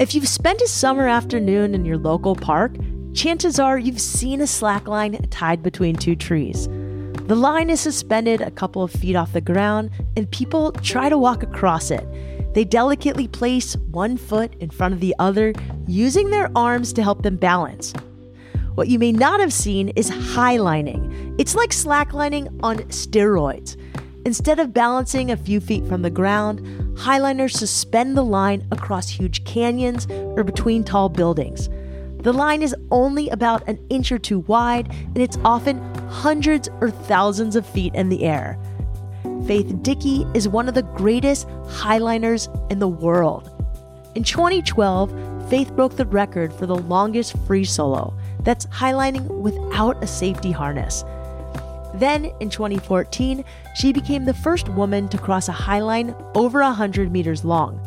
If you've spent a summer afternoon in your local park, chances are you've seen a slack line tied between two trees. The line is suspended a couple of feet off the ground, and people try to walk across it. They delicately place one foot in front of the other, using their arms to help them balance. What you may not have seen is highlining. It's like slacklining on steroids. Instead of balancing a few feet from the ground, highliners suspend the line across huge canyons or between tall buildings. The line is only about an inch or two wide, and it's often hundreds or thousands of feet in the air. Faith Dickey is one of the greatest highliners in the world. In 2012, Faith broke the record for the longest free solo that's highlining without a safety harness. Then, in 2014, she became the first woman to cross a highline over 100 meters long.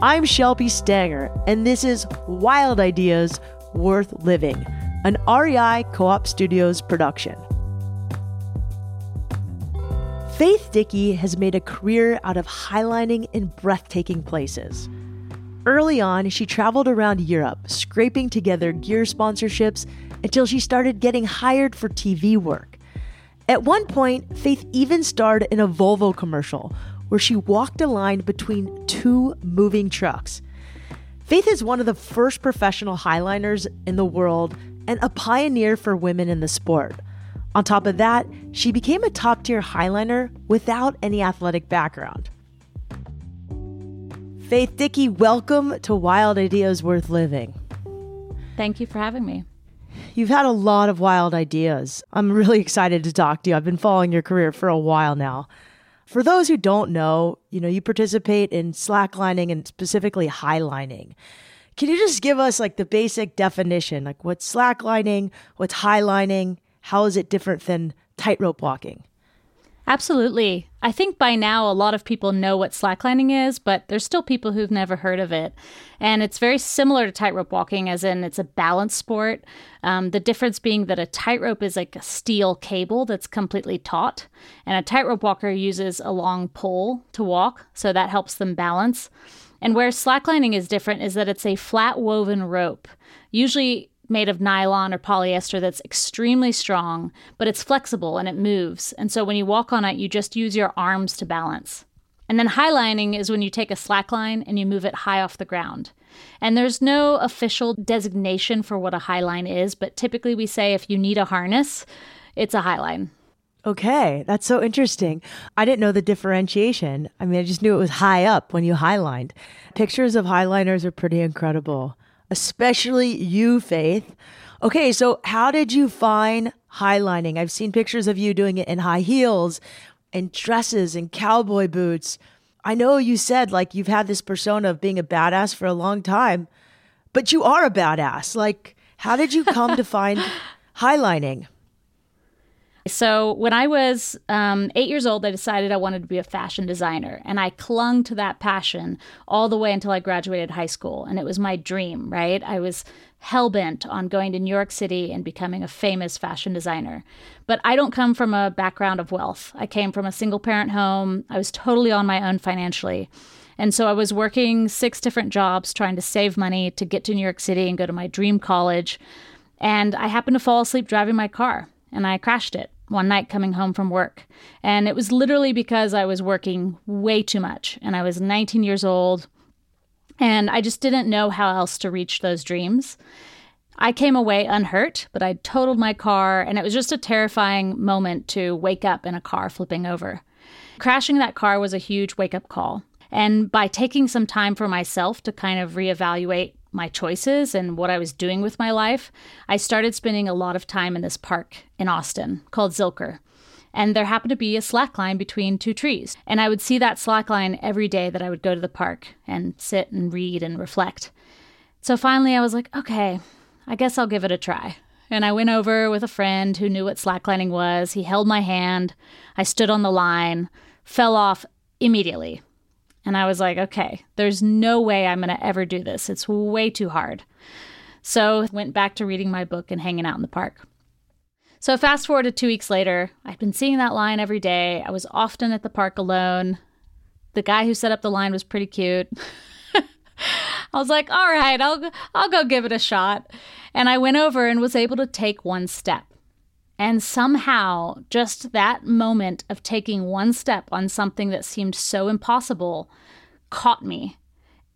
I'm Shelby Stanger, and this is Wild Ideas Worth Living, an REI Co op Studios production. Faith Dickey has made a career out of highlining in breathtaking places. Early on, she traveled around Europe, scraping together gear sponsorships until she started getting hired for TV work. At one point, Faith even starred in a Volvo commercial where she walked a line between two moving trucks. Faith is one of the first professional highliners in the world and a pioneer for women in the sport. On top of that, she became a top tier highliner without any athletic background. Faith Dickey, welcome to Wild Ideas Worth Living. Thank you for having me. You've had a lot of wild ideas. I'm really excited to talk to you. I've been following your career for a while now. For those who don't know, you know, you participate in slacklining and specifically highlining. Can you just give us like the basic definition? Like what's slacklining, what's highlining, how is it different than tightrope walking? Absolutely. I think by now a lot of people know what slacklining is, but there's still people who've never heard of it. And it's very similar to tightrope walking, as in it's a balance sport. Um, the difference being that a tightrope is like a steel cable that's completely taut, and a tightrope walker uses a long pole to walk, so that helps them balance. And where slacklining is different is that it's a flat woven rope. Usually made of nylon or polyester that's extremely strong, but it's flexible and it moves. And so when you walk on it, you just use your arms to balance. And then highlining is when you take a slack line and you move it high off the ground. And there's no official designation for what a highline is, but typically we say if you need a harness, it's a highline. Okay, that's so interesting. I didn't know the differentiation. I mean, I just knew it was high up when you highlined. Pictures of highliners are pretty incredible especially you, Faith. Okay, so how did you find highlining? I've seen pictures of you doing it in high heels and dresses and cowboy boots. I know you said like you've had this persona of being a badass for a long time, but you are a badass. Like, how did you come to find highlining? So, when I was um, eight years old, I decided I wanted to be a fashion designer. And I clung to that passion all the way until I graduated high school. And it was my dream, right? I was hell bent on going to New York City and becoming a famous fashion designer. But I don't come from a background of wealth. I came from a single parent home, I was totally on my own financially. And so I was working six different jobs trying to save money to get to New York City and go to my dream college. And I happened to fall asleep driving my car and I crashed it one night coming home from work. And it was literally because I was working way too much and I was 19 years old and I just didn't know how else to reach those dreams. I came away unhurt, but I totaled my car and it was just a terrifying moment to wake up in a car flipping over. Crashing that car was a huge wake up call. And by taking some time for myself to kind of reevaluate my choices and what I was doing with my life, I started spending a lot of time in this park in Austin called Zilker. And there happened to be a slack line between two trees. And I would see that slack line every day that I would go to the park and sit and read and reflect. So finally, I was like, okay, I guess I'll give it a try. And I went over with a friend who knew what slacklining was. He held my hand. I stood on the line, fell off immediately. And I was like, okay, there's no way I'm going to ever do this. It's way too hard. So went back to reading my book and hanging out in the park. So fast forward to two weeks later, I'd been seeing that line every day. I was often at the park alone. The guy who set up the line was pretty cute. I was like, all right, I'll, I'll go give it a shot. And I went over and was able to take one step. And somehow, just that moment of taking one step on something that seemed so impossible caught me.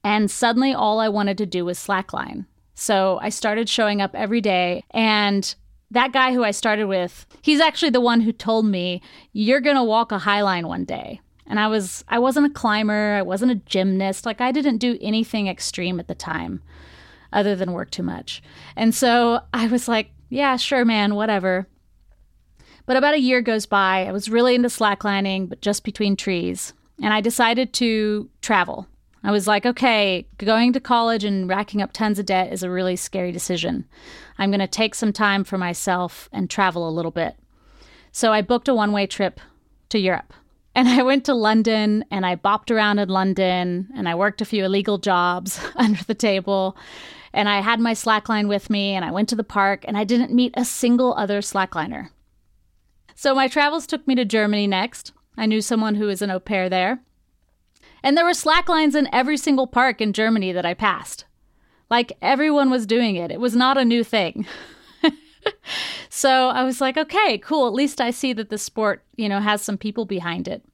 And suddenly, all I wanted to do was slackline. So I started showing up every day. And that guy who I started with, he's actually the one who told me, You're going to walk a high line one day. And I was I wasn't a climber, I wasn't a gymnast, like I didn't do anything extreme at the time other than work too much. And so I was like, yeah, sure man, whatever. But about a year goes by. I was really into slacklining, but just between trees. And I decided to travel. I was like, okay, going to college and racking up tons of debt is a really scary decision. I'm going to take some time for myself and travel a little bit. So I booked a one way trip to Europe. And I went to London and I bopped around in London and I worked a few illegal jobs under the table. And I had my slackline with me and I went to the park and I didn't meet a single other slackliner. So my travels took me to Germany next. I knew someone who was an au pair there. And there were slacklines in every single park in Germany that I passed. Like everyone was doing it. It was not a new thing. so I was like, okay, cool. At least I see that the sport, you know, has some people behind it.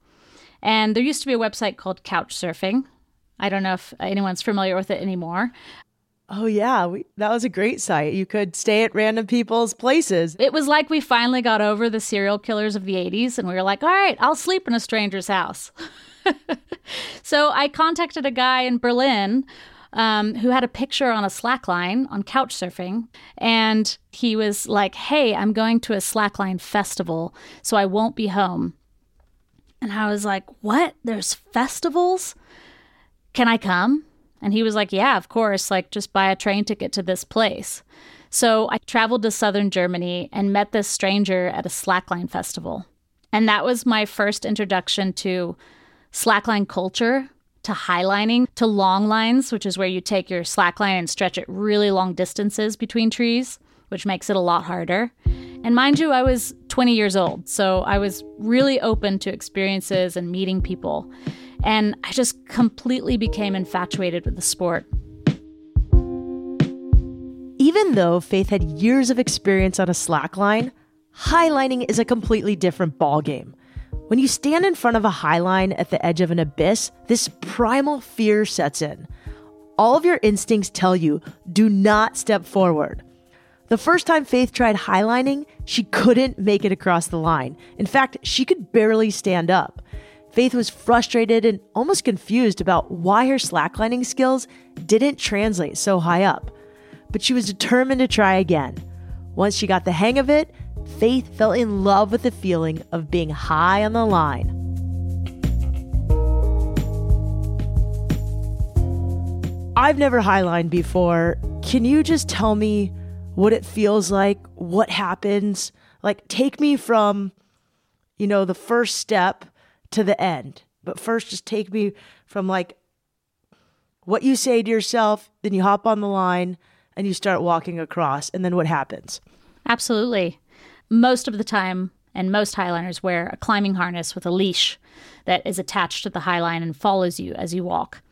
And there used to be a website called Couchsurfing. I don't know if anyone's familiar with it anymore. Oh yeah, we, that was a great site. You could stay at random people's places. It was like we finally got over the serial killers of the 80s and we were like, "All right, I'll sleep in a stranger's house." so I contacted a guy in Berlin um, who had a picture on a slackline on Couchsurfing. And he was like, Hey, I'm going to a slackline festival, so I won't be home. And I was like, What? There's festivals? Can I come? And he was like, Yeah, of course. Like, just buy a train ticket to this place. So I traveled to southern Germany and met this stranger at a slackline festival. And that was my first introduction to slackline culture to highlining to long lines, which is where you take your slackline and stretch it really long distances between trees, which makes it a lot harder. And mind you, I was 20 years old, so I was really open to experiences and meeting people. And I just completely became infatuated with the sport. Even though Faith had years of experience on a slackline, highlining is a completely different ballgame. When you stand in front of a highline at the edge of an abyss, this primal fear sets in. All of your instincts tell you do not step forward. The first time Faith tried highlining, she couldn't make it across the line. In fact, she could barely stand up. Faith was frustrated and almost confused about why her slacklining skills didn't translate so high up. But she was determined to try again. Once she got the hang of it, Faith fell in love with the feeling of being high on the line. I've never highlined before. Can you just tell me what it feels like? What happens? Like, take me from, you know, the first step to the end. But first, just take me from like what you say to yourself, then you hop on the line and you start walking across, and then what happens? Absolutely most of the time, and most highliners wear a climbing harness with a leash that is attached to the highline and follows you as you walk.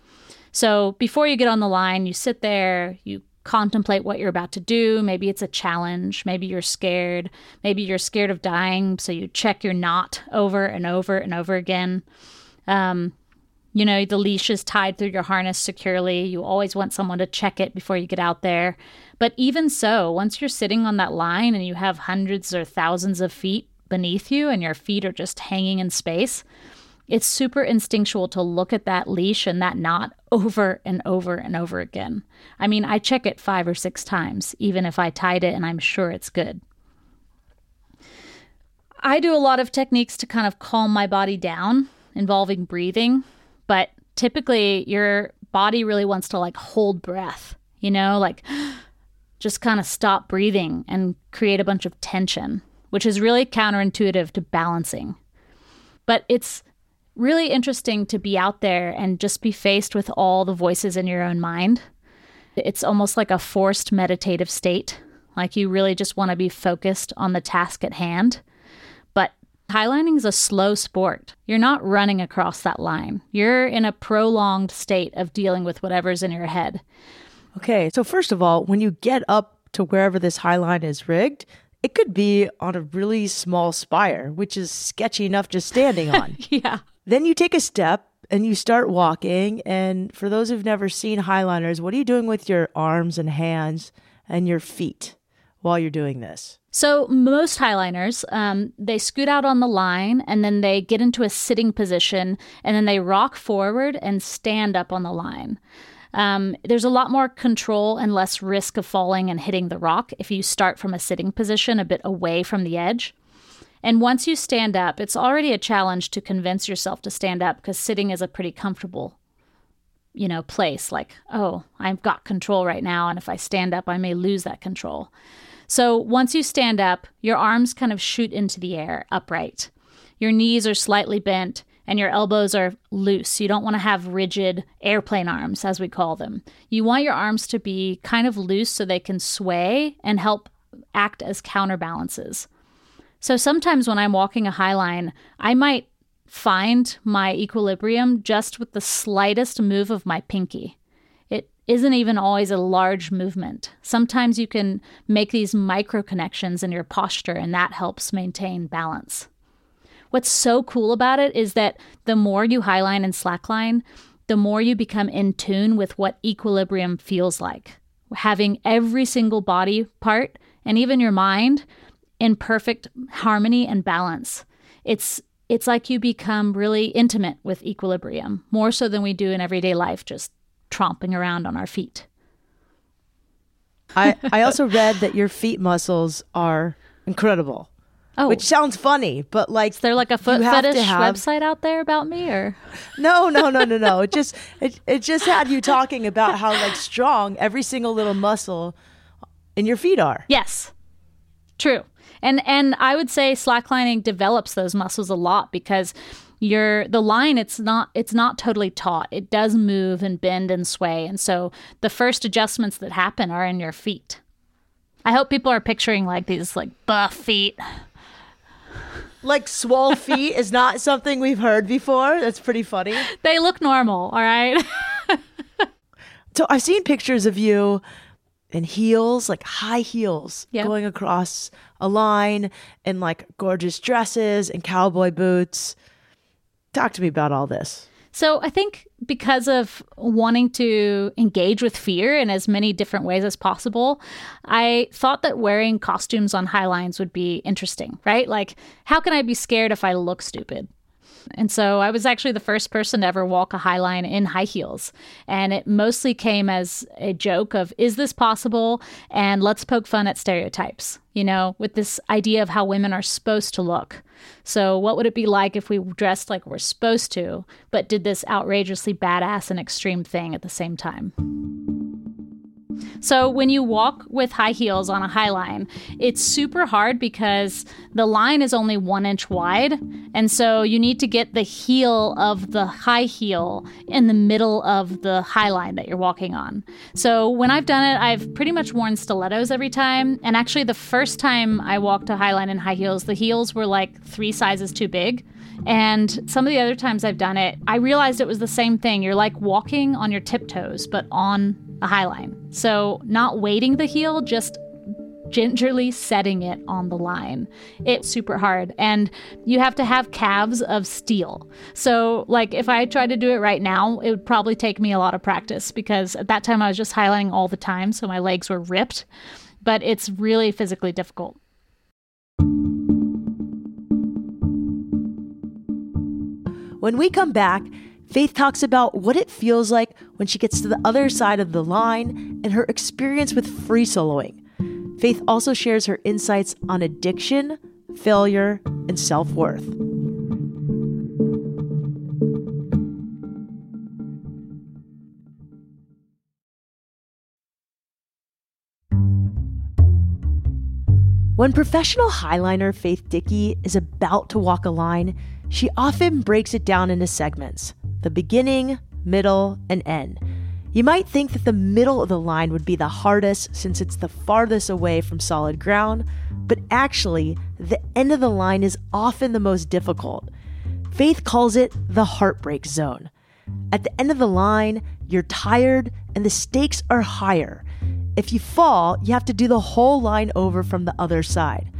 So before you get on the line, you sit there, you contemplate what you're about to do. Maybe it's a challenge. Maybe you're scared. Maybe you're scared of dying. So you check your knot over and over and over again. Um, you know, the leash is tied through your harness securely. You always want someone to check it before you get out there. But even so, once you're sitting on that line and you have hundreds or thousands of feet beneath you and your feet are just hanging in space, it's super instinctual to look at that leash and that knot over and over and over again. I mean, I check it five or six times, even if I tied it and I'm sure it's good. I do a lot of techniques to kind of calm my body down involving breathing, but typically your body really wants to like hold breath, you know, like just kind of stop breathing and create a bunch of tension, which is really counterintuitive to balancing. But it's really interesting to be out there and just be faced with all the voices in your own mind. It's almost like a forced meditative state, like you really just want to be focused on the task at hand. But Highlining is a slow sport. You're not running across that line. You're in a prolonged state of dealing with whatever's in your head. Okay, so first of all, when you get up to wherever this high line is rigged, it could be on a really small spire, which is sketchy enough just standing on. yeah. Then you take a step and you start walking. And for those who've never seen highliners, what are you doing with your arms and hands and your feet while you're doing this? So most highliners, um, they scoot out on the line and then they get into a sitting position and then they rock forward and stand up on the line. Um, there's a lot more control and less risk of falling and hitting the rock if you start from a sitting position a bit away from the edge. And once you stand up, it's already a challenge to convince yourself to stand up because sitting is a pretty comfortable, you know, place. Like, oh, I've got control right now, and if I stand up, I may lose that control. So once you stand up, your arms kind of shoot into the air upright. Your knees are slightly bent and your elbows are loose. You don't want to have rigid airplane arms, as we call them. You want your arms to be kind of loose so they can sway and help act as counterbalances. So sometimes when I'm walking a high line, I might find my equilibrium just with the slightest move of my pinky It isn't even always a large movement. Sometimes you can make these micro connections in your posture, and that helps maintain balance. What's so cool about it is that the more you highline and slackline, the more you become in tune with what equilibrium feels like. Having every single body part and even your mind in perfect harmony and balance. It's it's like you become really intimate with equilibrium, more so than we do in everyday life, just tromping around on our feet. I, I also read that your feet muscles are incredible. Oh. Which sounds funny, but like Is there like a foot fetish have... website out there about me or No, no, no, no, no. It just it, it just had you talking about how like strong every single little muscle in your feet are. Yes. True. And and I would say slacklining develops those muscles a lot because your the line it's not it's not totally taut. It does move and bend and sway. And so the first adjustments that happen are in your feet. I hope people are picturing like these like buff feet. Like swole feet is not something we've heard before? That's pretty funny. They look normal all right? So i've seen pictures of you in heels, like high heels, yep. going across a line in like gorgeous dresses and cowboy boots. Talk to me about all this. So, I think because of wanting to engage with fear in as many different ways as possible, I thought that wearing costumes on high lines would be interesting, right? Like, how can I be scared if I look stupid? And so I was actually the first person to ever walk a high line in high heels. And it mostly came as a joke of, is this possible? And let's poke fun at stereotypes, you know, with this idea of how women are supposed to look. So, what would it be like if we dressed like we're supposed to, but did this outrageously badass and extreme thing at the same time? So when you walk with high heels on a high line, it's super hard because the line is only one inch wide. And so you need to get the heel of the high heel in the middle of the high line that you're walking on. So when I've done it, I've pretty much worn stilettos every time. And actually, the first time I walked a high line in high heels, the heels were like three sizes too big. And some of the other times I've done it, I realized it was the same thing. You're like walking on your tiptoes, but on a high line. So, not weighting the heel, just gingerly setting it on the line. It's super hard. And you have to have calves of steel. So, like, if I tried to do it right now, it would probably take me a lot of practice because at that time I was just highlining all the time. So my legs were ripped. But it's really physically difficult. When we come back, Faith talks about what it feels like when she gets to the other side of the line and her experience with free soloing. Faith also shares her insights on addiction, failure, and self worth. When professional highliner Faith Dickey is about to walk a line, she often breaks it down into segments the beginning, middle, and end. You might think that the middle of the line would be the hardest since it's the farthest away from solid ground, but actually, the end of the line is often the most difficult. Faith calls it the heartbreak zone. At the end of the line, you're tired and the stakes are higher. If you fall, you have to do the whole line over from the other side.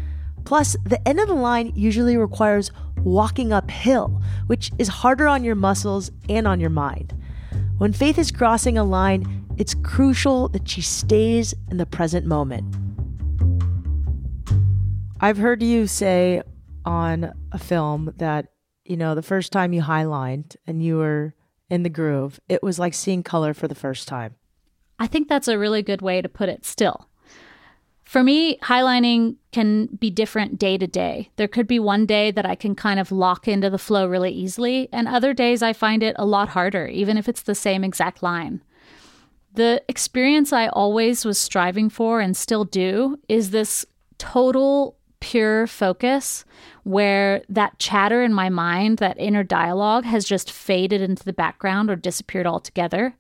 Plus, the end of the line usually requires walking uphill, which is harder on your muscles and on your mind. When Faith is crossing a line, it's crucial that she stays in the present moment. I've heard you say on a film that, you know, the first time you highlined and you were in the groove, it was like seeing color for the first time. I think that's a really good way to put it still. For me, highlining can be different day to day. There could be one day that I can kind of lock into the flow really easily, and other days I find it a lot harder, even if it's the same exact line. The experience I always was striving for and still do is this total pure focus where that chatter in my mind, that inner dialogue, has just faded into the background or disappeared altogether.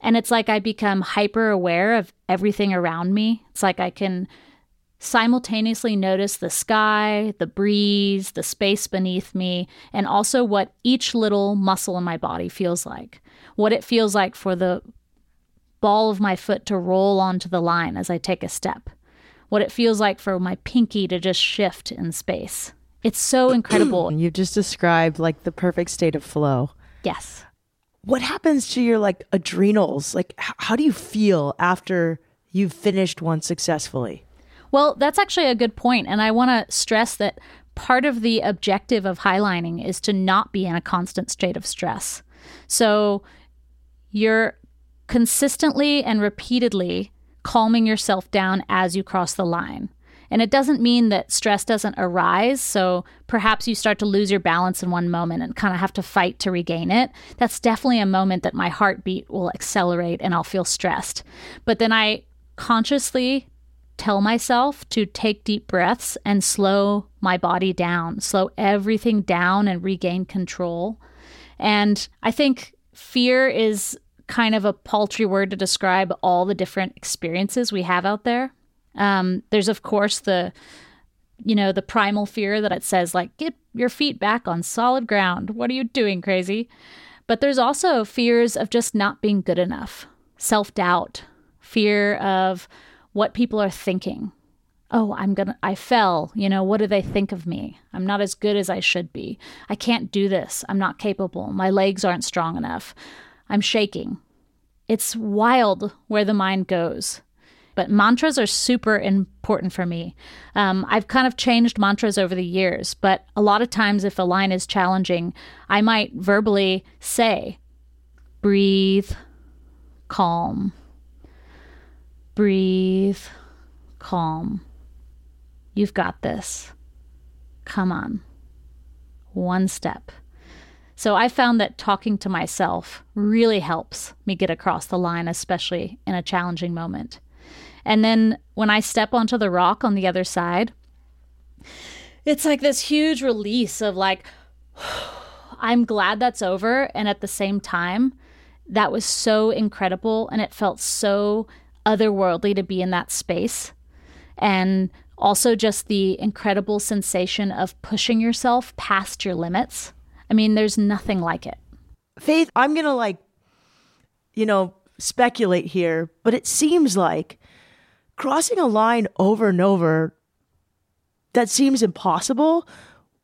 And it's like I become hyper aware of everything around me. It's like I can simultaneously notice the sky, the breeze, the space beneath me, and also what each little muscle in my body feels like. What it feels like for the ball of my foot to roll onto the line as I take a step. What it feels like for my pinky to just shift in space. It's so incredible. And You've just described like the perfect state of flow. Yes what happens to your like adrenals? Like, h- how do you feel after you've finished one successfully? Well, that's actually a good point, and I want to stress that part of the objective of highlining is to not be in a constant state of stress. So you're consistently and repeatedly calming yourself down as you cross the line. And it doesn't mean that stress doesn't arise. So perhaps you start to lose your balance in one moment and kind of have to fight to regain it. That's definitely a moment that my heartbeat will accelerate and I'll feel stressed. But then I consciously tell myself to take deep breaths and slow my body down, slow everything down and regain control. And I think fear is kind of a paltry word to describe all the different experiences we have out there. Um, there's of course the you know the primal fear that it says like get your feet back on solid ground. What are you doing, crazy? But there's also fears of just not being good enough, self doubt, fear of what people are thinking. Oh, I'm gonna, I fell. You know, what do they think of me? I'm not as good as I should be. I can't do this. I'm not capable. My legs aren't strong enough. I'm shaking. It's wild where the mind goes but mantras are super important for me. Um, I've kind of changed mantras over the years, but a lot of times if a line is challenging, I might verbally say, breathe, calm, breathe, calm. You've got this. Come on. One step. So I found that talking to myself really helps me get across the line, especially in a challenging moment. And then when I step onto the rock on the other side, it's like this huge release of like, I'm glad that's over. And at the same time, that was so incredible and it felt so otherworldly to be in that space. And also just the incredible sensation of pushing yourself past your limits. I mean, there's nothing like it. Faith, I'm going to like, you know, speculate here, but it seems like crossing a line over and over that seems impossible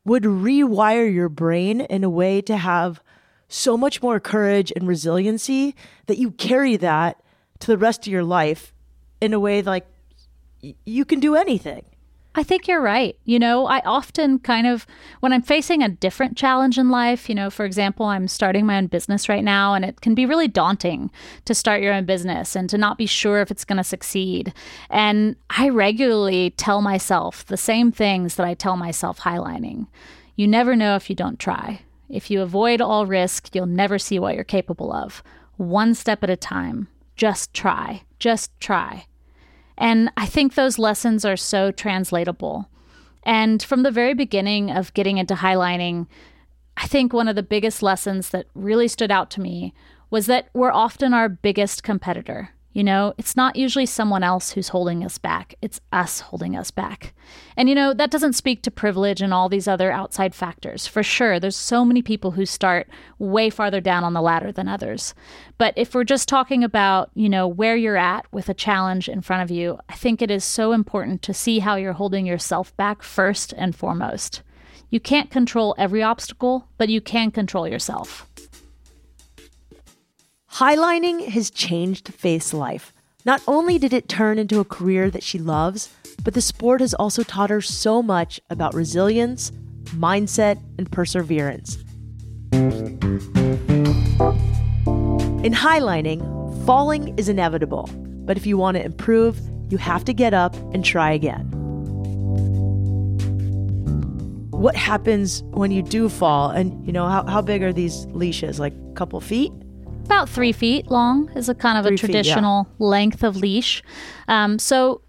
would rewire your brain in a way to have so much more courage and resiliency that you carry that to the rest of your life in a way like you can do anything. I think you're right. You know, I often kind of, when I'm facing a different challenge in life, you know, for example, I'm starting my own business right now, and it can be really daunting to start your own business and to not be sure if it's going to succeed. And I regularly tell myself the same things that I tell myself highlining. You never know if you don't try. If you avoid all risk, you'll never see what you're capable of. One step at a time. Just try. Just try. And I think those lessons are so translatable. And from the very beginning of getting into highlining, I think one of the biggest lessons that really stood out to me was that we're often our biggest competitor. You know, it's not usually someone else who's holding us back, it's us holding us back. And, you know, that doesn't speak to privilege and all these other outside factors. For sure, there's so many people who start way farther down on the ladder than others. But if we're just talking about, you know, where you're at with a challenge in front of you, I think it is so important to see how you're holding yourself back first and foremost. You can't control every obstacle, but you can control yourself. Highlining has changed Faith's life. Not only did it turn into a career that she loves, but the sport has also taught her so much about resilience, mindset, and perseverance. In highlining, falling is inevitable, but if you want to improve, you have to get up and try again. What happens when you do fall? And, you know, how, how big are these leashes? Like a couple feet? About three feet long is a kind of Three a feet, traditional length of leash. Um, so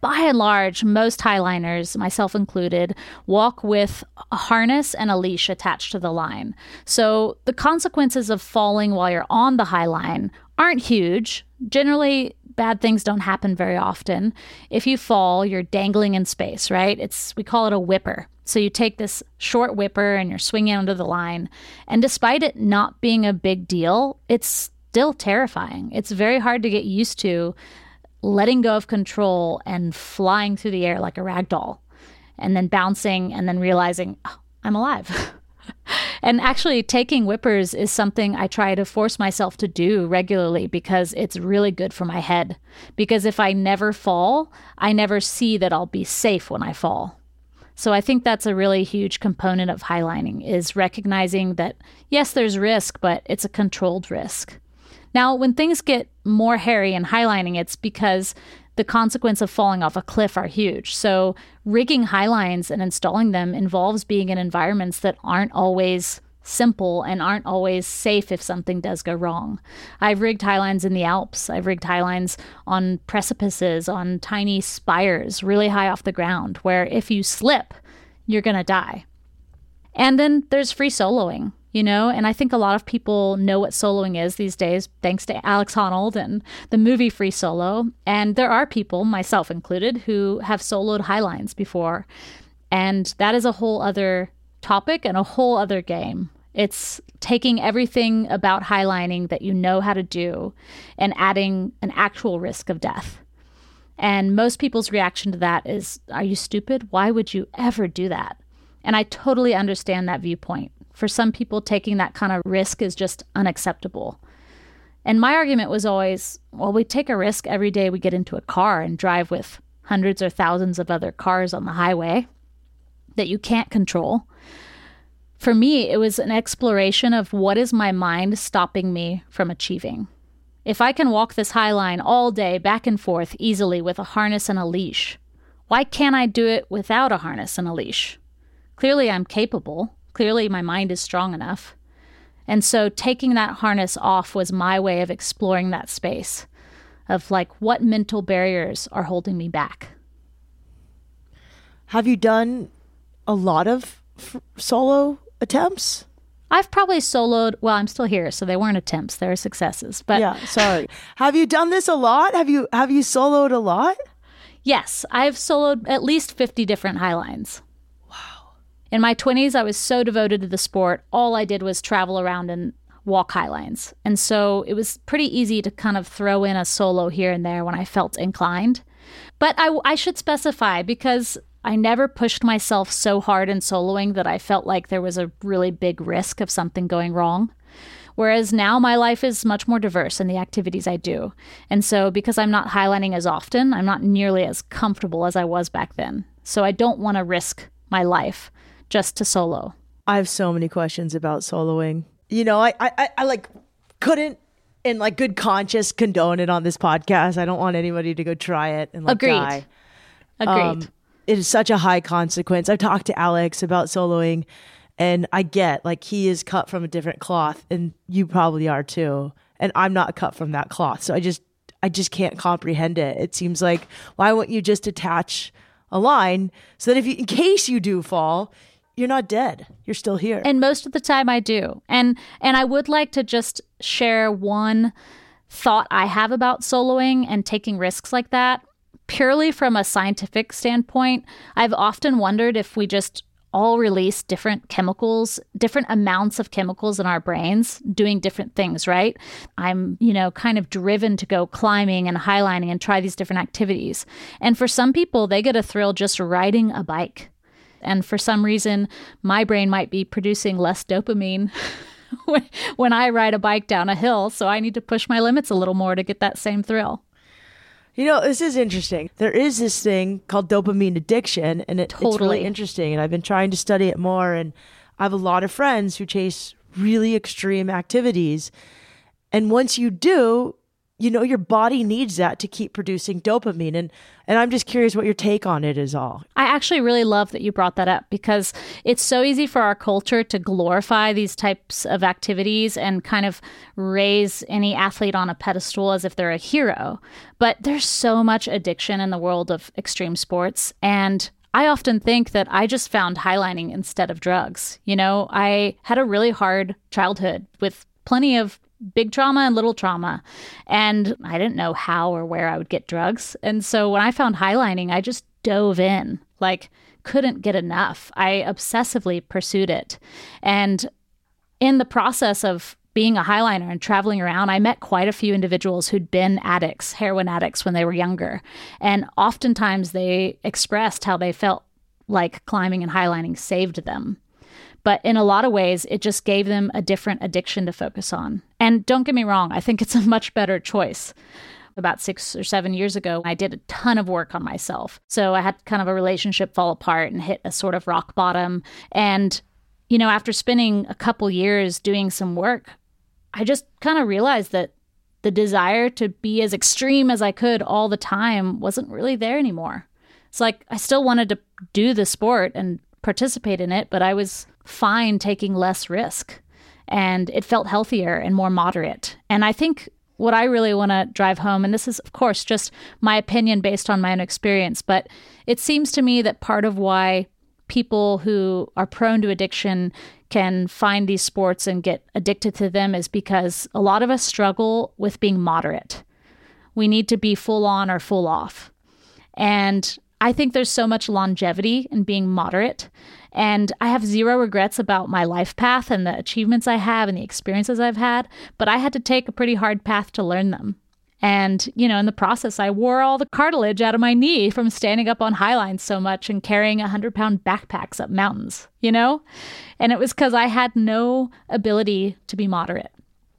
by and large, most highliners, myself included, walk with a harness and a leash attached to the line. So the consequences of falling while you're on the high line aren't huge. Generally, bad things don't happen very often. If you fall, you're dangling in space, right? It's we call it a whipper. So you take this short whipper and you're swinging under the line, and despite it not being a big deal, it's still terrifying. It's very hard to get used to letting go of control and flying through the air like a rag doll, and then bouncing and then realizing oh, I'm alive. and actually, taking whippers is something I try to force myself to do regularly because it's really good for my head. Because if I never fall, I never see that I'll be safe when I fall. So I think that's a really huge component of highlining is recognizing that yes, there's risk, but it's a controlled risk. Now, when things get more hairy in highlining, it's because the consequence of falling off a cliff are huge. So, rigging highlines and installing them involves being in environments that aren't always simple and aren't always safe if something does go wrong. I've rigged highlines in the Alps. I've rigged highlines on precipices, on tiny spires, really high off the ground, where if you slip, you're going to die. And then there's free soloing, you know, and I think a lot of people know what soloing is these days, thanks to Alex Honnold and the movie Free Solo. And there are people, myself included, who have soloed highlines before. And that is a whole other topic and a whole other game. It's taking everything about highlining that you know how to do and adding an actual risk of death. And most people's reaction to that is, Are you stupid? Why would you ever do that? And I totally understand that viewpoint. For some people, taking that kind of risk is just unacceptable. And my argument was always, well, we take a risk every day we get into a car and drive with hundreds or thousands of other cars on the highway that you can't control. For me, it was an exploration of what is my mind stopping me from achieving. If I can walk this high line all day back and forth easily with a harness and a leash, why can't I do it without a harness and a leash? Clearly, I'm capable. Clearly, my mind is strong enough. And so, taking that harness off was my way of exploring that space of like what mental barriers are holding me back. Have you done a lot of f- solo attempts? I've probably soloed, well, I'm still here, so they weren't attempts, they were successes. But yeah, sorry. have you done this a lot? Have you have you soloed a lot? yes, I've soloed at least 50 different highlines. Wow. In my 20s, I was so devoted to the sport. All I did was travel around and walk highlines. And so it was pretty easy to kind of throw in a solo here and there when I felt inclined. But I, I should specify because I never pushed myself so hard in soloing that I felt like there was a really big risk of something going wrong. Whereas now my life is much more diverse in the activities I do. And so because I'm not highlining as often, I'm not nearly as comfortable as I was back then. So I don't want to risk my life just to solo. I have so many questions about soloing. You know, I I, I, like couldn't in like good conscience condone it on this podcast. I don't want anybody to go try it and like Agreed. die. Agreed. Um, it is such a high consequence. I've talked to Alex about soloing, and I get like he is cut from a different cloth, and you probably are too. And I'm not cut from that cloth, so I just I just can't comprehend it. It seems like why wouldn't you just attach a line so that if you, in case you do fall, you're not dead. You're still here. And most of the time I do. And and I would like to just share one thought I have about soloing and taking risks like that. Purely from a scientific standpoint, I've often wondered if we just all release different chemicals, different amounts of chemicals in our brains doing different things, right? I'm, you know, kind of driven to go climbing and highlining and try these different activities. And for some people, they get a thrill just riding a bike. And for some reason, my brain might be producing less dopamine. when I ride a bike down a hill, so I need to push my limits a little more to get that same thrill. You know, this is interesting. There is this thing called dopamine addiction, and it, totally. it's really interesting. And I've been trying to study it more. And I have a lot of friends who chase really extreme activities. And once you do, you know your body needs that to keep producing dopamine and and I'm just curious what your take on it is all. I actually really love that you brought that up because it's so easy for our culture to glorify these types of activities and kind of raise any athlete on a pedestal as if they're a hero. But there's so much addiction in the world of extreme sports and I often think that I just found highlining instead of drugs. You know, I had a really hard childhood with plenty of big trauma and little trauma. And I didn't know how or where I would get drugs. And so when I found highlining, I just dove in, like, couldn't get enough. I obsessively pursued it. And in the process of being a highliner and traveling around, I met quite a few individuals who'd been addicts, heroin addicts, when they were younger. And oftentimes they expressed how they felt like climbing and highlining saved them. But in a lot of ways, it just gave them a different addiction to focus on. And don't get me wrong, I think it's a much better choice. About six or seven years ago, I did a ton of work on myself. So I had kind of a relationship fall apart and hit a sort of rock bottom. And, you know, after spending a couple years doing some work, I just kind of realized that the desire to be as extreme as I could all the time wasn't really there anymore. It's like I still wanted to do the sport and participate in it, but I was fine taking less risk. And it felt healthier and more moderate. And I think what I really want to drive home, and this is, of course, just my opinion based on my own experience, but it seems to me that part of why people who are prone to addiction can find these sports and get addicted to them is because a lot of us struggle with being moderate. We need to be full on or full off. And I think there's so much longevity in being moderate. And I have zero regrets about my life path and the achievements I have and the experiences I've had, but I had to take a pretty hard path to learn them. And, you know, in the process, I wore all the cartilage out of my knee from standing up on highlines so much and carrying 100 pound backpacks up mountains, you know? And it was because I had no ability to be moderate.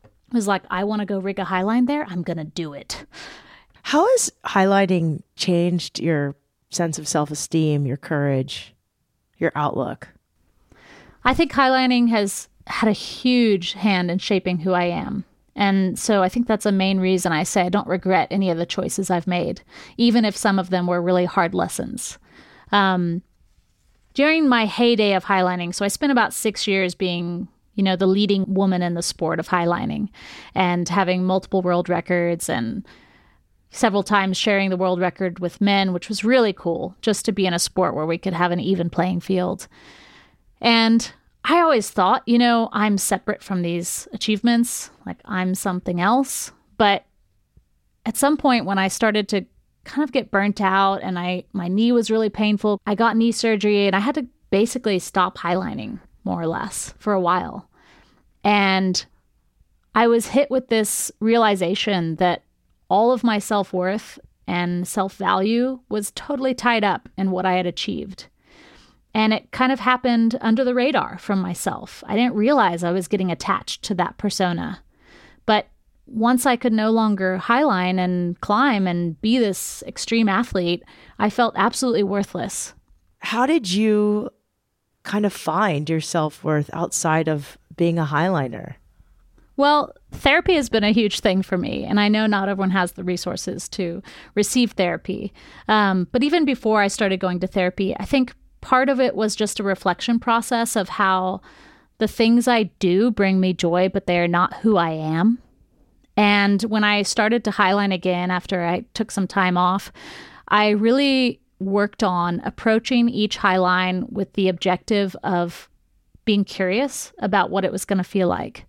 It was like, I want to go rig a highline there. I'm going to do it. How has highlining changed your sense of self esteem, your courage, your outlook? I think highlining has had a huge hand in shaping who I am. And so I think that's a main reason I say I don't regret any of the choices I've made, even if some of them were really hard lessons. Um, during my heyday of highlining, so I spent about six years being, you know, the leading woman in the sport of highlining and having multiple world records and several times sharing the world record with men, which was really cool just to be in a sport where we could have an even playing field. And I always thought, you know, I'm separate from these achievements, like I'm something else. But at some point when I started to kind of get burnt out and I my knee was really painful, I got knee surgery and I had to basically stop highlining more or less for a while. And I was hit with this realization that all of my self worth and self value was totally tied up in what I had achieved. And it kind of happened under the radar from myself. I didn't realize I was getting attached to that persona. But once I could no longer highline and climb and be this extreme athlete, I felt absolutely worthless. How did you kind of find your self worth outside of being a highliner? Well, therapy has been a huge thing for me, and I know not everyone has the resources to receive therapy. Um, but even before I started going to therapy, I think part of it was just a reflection process of how the things I do bring me joy, but they are not who I am. And when I started to highline again after I took some time off, I really worked on approaching each highline with the objective of being curious about what it was going to feel like.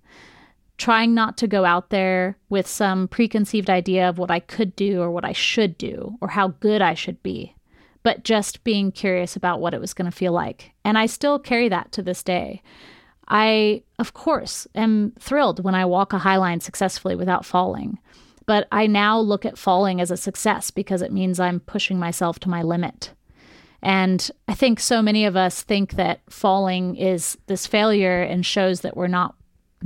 Trying not to go out there with some preconceived idea of what I could do or what I should do or how good I should be, but just being curious about what it was going to feel like. And I still carry that to this day. I, of course, am thrilled when I walk a highline successfully without falling. But I now look at falling as a success because it means I'm pushing myself to my limit. And I think so many of us think that falling is this failure and shows that we're not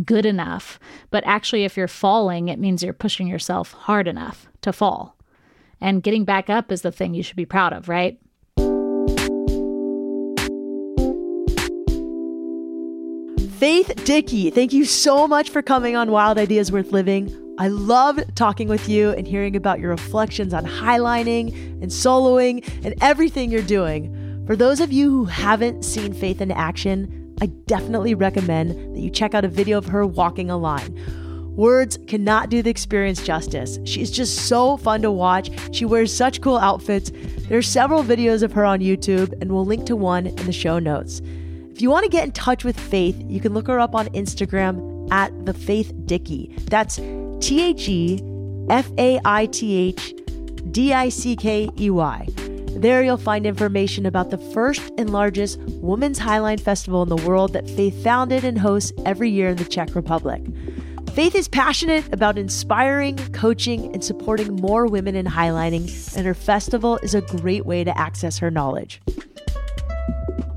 good enough. But actually, if you're falling, it means you're pushing yourself hard enough to fall. And getting back up is the thing you should be proud of, right? Faith Dickey, thank you so much for coming on Wild Ideas Worth Living. I loved talking with you and hearing about your reflections on highlining and soloing and everything you're doing. For those of you who haven't seen Faith in action, I definitely recommend that you check out a video of her walking a line. Words cannot do the experience justice. She's just so fun to watch. She wears such cool outfits. There are several videos of her on YouTube, and we'll link to one in the show notes. If you want to get in touch with Faith, you can look her up on Instagram at the Faith Dickey. That's T H E F A I T H D I C K E Y. There you'll find information about the first and largest Women's Highline Festival in the world that Faith founded and hosts every year in the Czech Republic. Faith is passionate about inspiring, coaching, and supporting more women in highlining, and her festival is a great way to access her knowledge.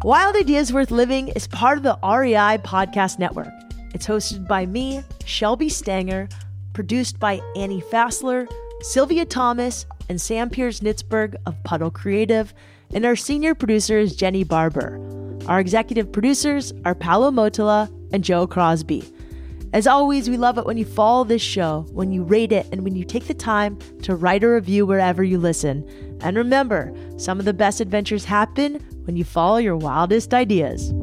Wild Ideas Worth Living is part of the REI Podcast Network. It's hosted by me, Shelby Stanger, produced by Annie Fassler, Sylvia Thomas, and Sam Piers Nitzberg of Puddle Creative, and our senior producer is Jenny Barber. Our executive producers are Paolo Motola and Joe Crosby. As always, we love it when you follow this show, when you rate it, and when you take the time to write a review wherever you listen. And remember, some of the best adventures happen when you follow your wildest ideas.